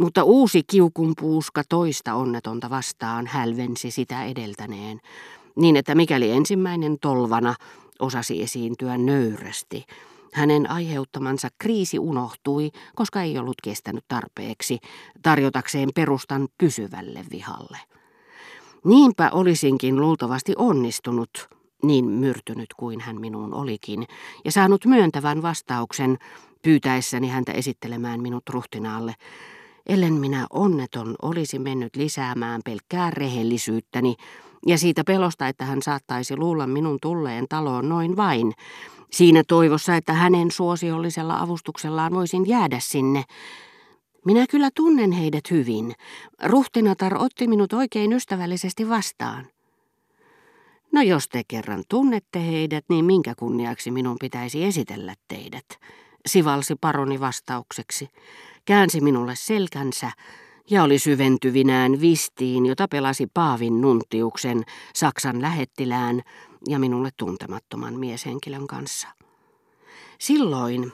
Mutta uusi kiukunpuuska toista onnetonta vastaan hälvensi sitä edeltäneen, niin että mikäli ensimmäinen tolvana osasi esiintyä nöyrästi, hänen aiheuttamansa kriisi unohtui, koska ei ollut kestänyt tarpeeksi tarjotakseen perustan pysyvälle vihalle. Niinpä olisinkin luultavasti onnistunut, niin myrtynyt kuin hän minuun olikin, ja saanut myöntävän vastauksen pyytäessäni häntä esittelemään minut ruhtinaalle, ellen minä onneton olisi mennyt lisäämään pelkkää rehellisyyttäni ja siitä pelosta, että hän saattaisi luulla minun tulleen taloon noin vain, siinä toivossa, että hänen suosiollisella avustuksellaan voisin jäädä sinne. Minä kyllä tunnen heidät hyvin. Ruhtinatar otti minut oikein ystävällisesti vastaan. No jos te kerran tunnette heidät, niin minkä kunniaksi minun pitäisi esitellä teidät, sivalsi paroni vastaukseksi. Käänsi minulle selkänsä ja oli syventyvinään vistiin, jota pelasi Paavin nuntiuksen, Saksan lähettilään ja minulle tuntemattoman mieshenkilön kanssa. Silloin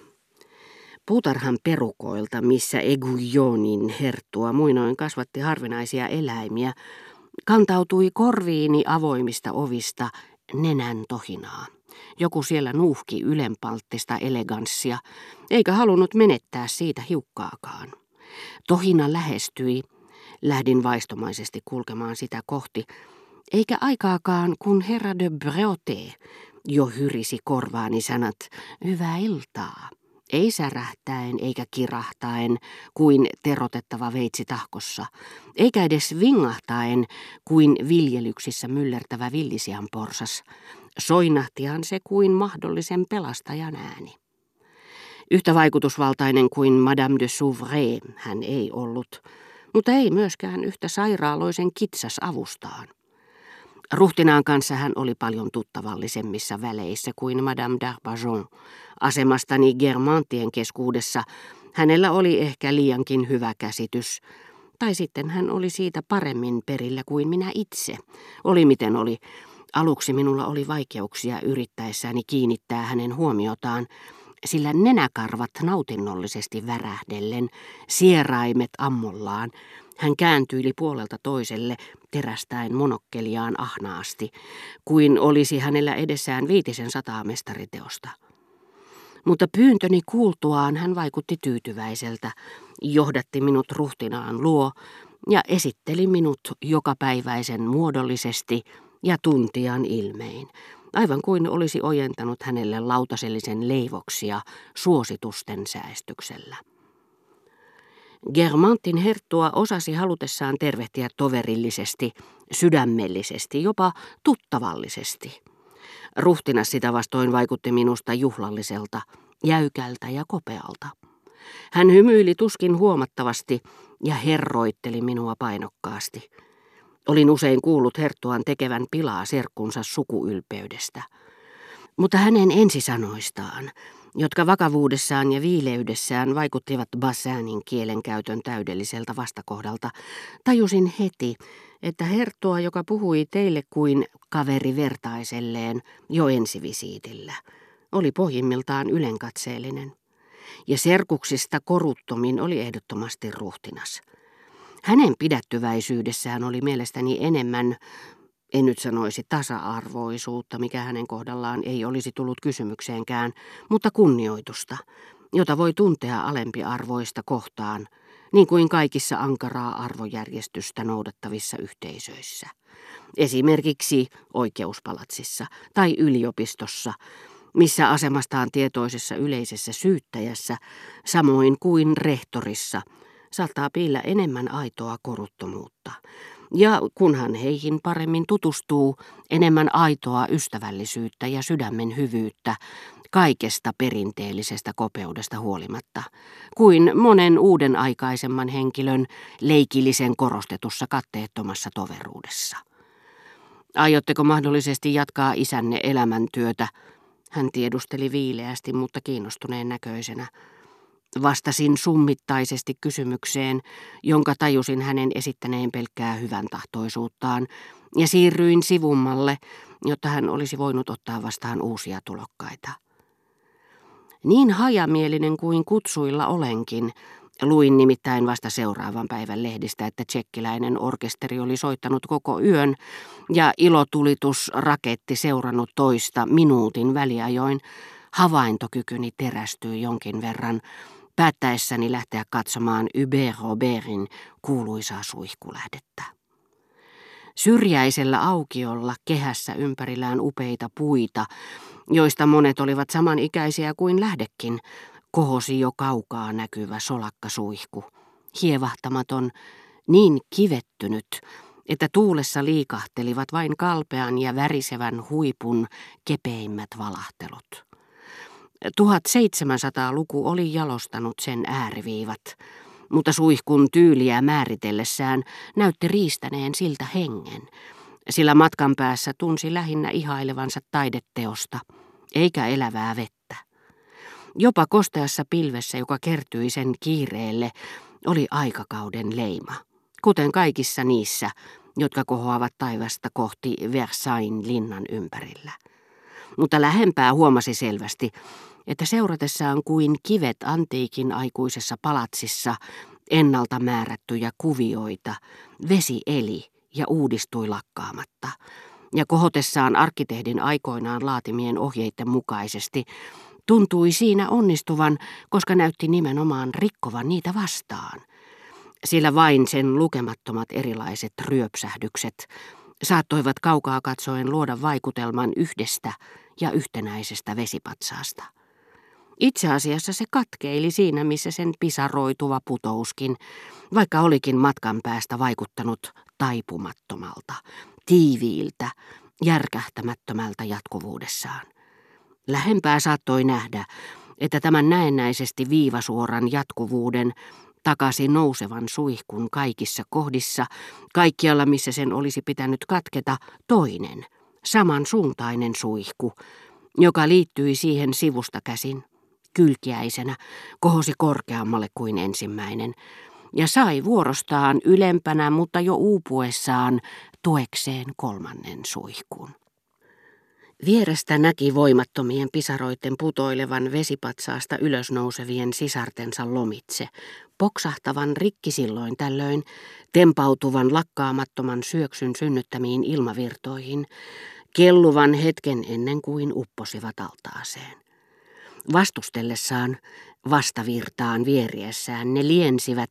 puutarhan perukoilta, missä Egujonin herttua muinoin kasvatti harvinaisia eläimiä, kantautui korviini avoimista ovista nenän tohinaa. Joku siellä nuuhki ylenpalttista eleganssia, eikä halunnut menettää siitä hiukkaakaan. Tohina lähestyi, lähdin vaistomaisesti kulkemaan sitä kohti, eikä aikaakaan, kun herra de Breauté jo hyrisi korvaani sanat, hyvää iltaa. Ei särähtäen eikä kirahtaen kuin terotettava veitsi tahkossa, eikä edes vingahtaen kuin viljelyksissä myllertävä villisian porsas. Soinahtihan se kuin mahdollisen pelastajan ääni. Yhtä vaikutusvaltainen kuin Madame de Souvray hän ei ollut, mutta ei myöskään yhtä sairaaloisen kitsas avustaan. Ruhtinaan kanssa hän oli paljon tuttavallisemmissa väleissä kuin Madame d'Arbajon. Asemastani Germantien keskuudessa hänellä oli ehkä liiankin hyvä käsitys, tai sitten hän oli siitä paremmin perillä kuin minä itse. Oli miten oli. Aluksi minulla oli vaikeuksia yrittäessäni kiinnittää hänen huomiotaan, sillä nenäkarvat nautinnollisesti värähdellen, sieraimet ammollaan, hän kääntyili puolelta toiselle, terästäen monokkeliaan ahnaasti, kuin olisi hänellä edessään viitisen sataa mestariteosta. Mutta pyyntöni kuultuaan hän vaikutti tyytyväiseltä, johdatti minut ruhtinaan luo ja esitteli minut jokapäiväisen muodollisesti ja tuntian ilmein, aivan kuin olisi ojentanut hänelle lautasellisen leivoksia suositusten säästyksellä. Germantin herttua osasi halutessaan tervehtiä toverillisesti, sydämellisesti, jopa tuttavallisesti. Ruhtina sitä vastoin vaikutti minusta juhlalliselta, jäykältä ja kopealta. Hän hymyili tuskin huomattavasti ja herroitteli minua painokkaasti. Olin usein kuullut herttuan tekevän pilaa serkkunsa sukuylpeydestä. Mutta hänen ensisanoistaan, jotka vakavuudessaan ja viileydessään vaikuttivat Bassanin kielenkäytön täydelliseltä vastakohdalta, tajusin heti, että herttua, joka puhui teille kuin kaveri vertaiselleen jo ensivisiitillä, oli pohjimmiltaan ylenkatseellinen. Ja serkuksista koruttomin oli ehdottomasti ruhtinas. Hänen pidättyväisyydessään oli mielestäni enemmän en nyt sanoisi tasa-arvoisuutta, mikä hänen kohdallaan ei olisi tullut kysymykseenkään, mutta kunnioitusta, jota voi tuntea alempiarvoista kohtaan, niin kuin kaikissa ankaraa arvojärjestystä noudattavissa yhteisöissä. Esimerkiksi oikeuspalatsissa tai yliopistossa, missä asemastaan tietoisessa yleisessä syyttäjässä, samoin kuin rehtorissa, saattaa piillä enemmän aitoa koruttomuutta – ja kunhan heihin paremmin tutustuu, enemmän aitoa ystävällisyyttä ja sydämen hyvyyttä kaikesta perinteellisestä kopeudesta huolimatta, kuin monen uuden aikaisemman henkilön leikillisen korostetussa katteettomassa toveruudessa. Aiotteko mahdollisesti jatkaa isänne elämäntyötä? Hän tiedusteli viileästi, mutta kiinnostuneen näköisenä. Vastasin summittaisesti kysymykseen, jonka tajusin hänen esittäneen pelkkää hyvän tahtoisuuttaan, ja siirryin sivummalle, jotta hän olisi voinut ottaa vastaan uusia tulokkaita. Niin hajamielinen kuin kutsuilla olenkin, Luin nimittäin vasta seuraavan päivän lehdistä, että tsekkiläinen orkesteri oli soittanut koko yön ja ilotulitus raketti seurannut toista minuutin väliajoin. Havaintokykyni terästyi jonkin verran, päättäessäni lähteä katsomaan Hubert Robertin kuuluisaa suihkulähdettä. Syrjäisellä aukiolla kehässä ympärillään upeita puita, joista monet olivat samanikäisiä kuin lähdekin, kohosi jo kaukaa näkyvä solakkasuihku, hievahtamaton, niin kivettynyt, että tuulessa liikahtelivat vain kalpean ja värisevän huipun kepeimmät valahtelut. 1700-luku oli jalostanut sen ääriviivat, mutta suihkun tyyliä määritellessään näytti riistäneen siltä hengen, sillä matkan päässä tunsi lähinnä ihailevansa taideteosta, eikä elävää vettä. Jopa kosteassa pilvessä, joka kertyi sen kiireelle, oli aikakauden leima, kuten kaikissa niissä, jotka kohoavat taivasta kohti Versailles linnan ympärillä. Mutta lähempää huomasi selvästi, että seuratessaan kuin kivet antiikin aikuisessa palatsissa ennalta määrättyjä kuvioita, vesi eli ja uudistui lakkaamatta, ja kohotessaan arkkitehdin aikoinaan laatimien ohjeiden mukaisesti tuntui siinä onnistuvan, koska näytti nimenomaan rikkovan niitä vastaan. Sillä vain sen lukemattomat erilaiset ryöpsähdykset saattoivat kaukaa katsoen luoda vaikutelman yhdestä ja yhtenäisestä vesipatsaasta. Itse asiassa se katkeili siinä, missä sen pisaroituva putouskin, vaikka olikin matkan päästä vaikuttanut taipumattomalta, tiiviiltä, järkähtämättömältä jatkuvuudessaan. Lähempää saattoi nähdä, että tämän näennäisesti viivasuoran jatkuvuuden takaisin nousevan suihkun kaikissa kohdissa, kaikkialla missä sen olisi pitänyt katketa, toinen, samansuuntainen suihku, joka liittyi siihen sivusta käsin, kylkiäisenä, kohosi korkeammalle kuin ensimmäinen, ja sai vuorostaan ylempänä, mutta jo uupuessaan tuekseen kolmannen suihkuun. Vierestä näki voimattomien pisaroiden putoilevan vesipatsaasta ylösnousevien sisartensa lomitse, poksahtavan rikki silloin tällöin, tempautuvan lakkaamattoman syöksyn synnyttämiin ilmavirtoihin, kelluvan hetken ennen kuin upposivat altaaseen. Vastustellessaan, vastavirtaan vieriessään ne liensivät,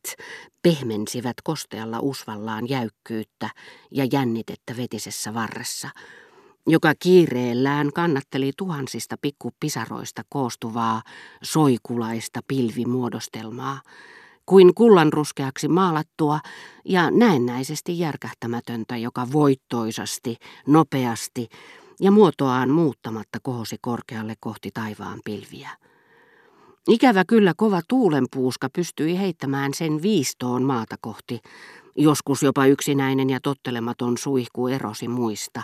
pehmensivät kostealla usvallaan jäykkyyttä ja jännitettä vetisessä varressa, joka kiireellään kannatteli tuhansista pikkupisaroista koostuvaa soikulaista pilvimuodostelmaa, kuin kullanruskeaksi maalattua ja näennäisesti järkähtämätöntä, joka voittoisasti, nopeasti ja muotoaan muuttamatta kohosi korkealle kohti taivaan pilviä. Ikävä kyllä kova tuulenpuuska pystyi heittämään sen viistoon maata kohti, joskus jopa yksinäinen ja tottelematon suihku erosi muista,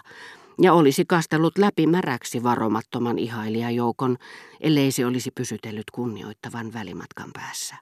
ja olisi kastellut läpi märäksi varomattoman ihailijajoukon, ellei se olisi pysytellyt kunnioittavan välimatkan päässä.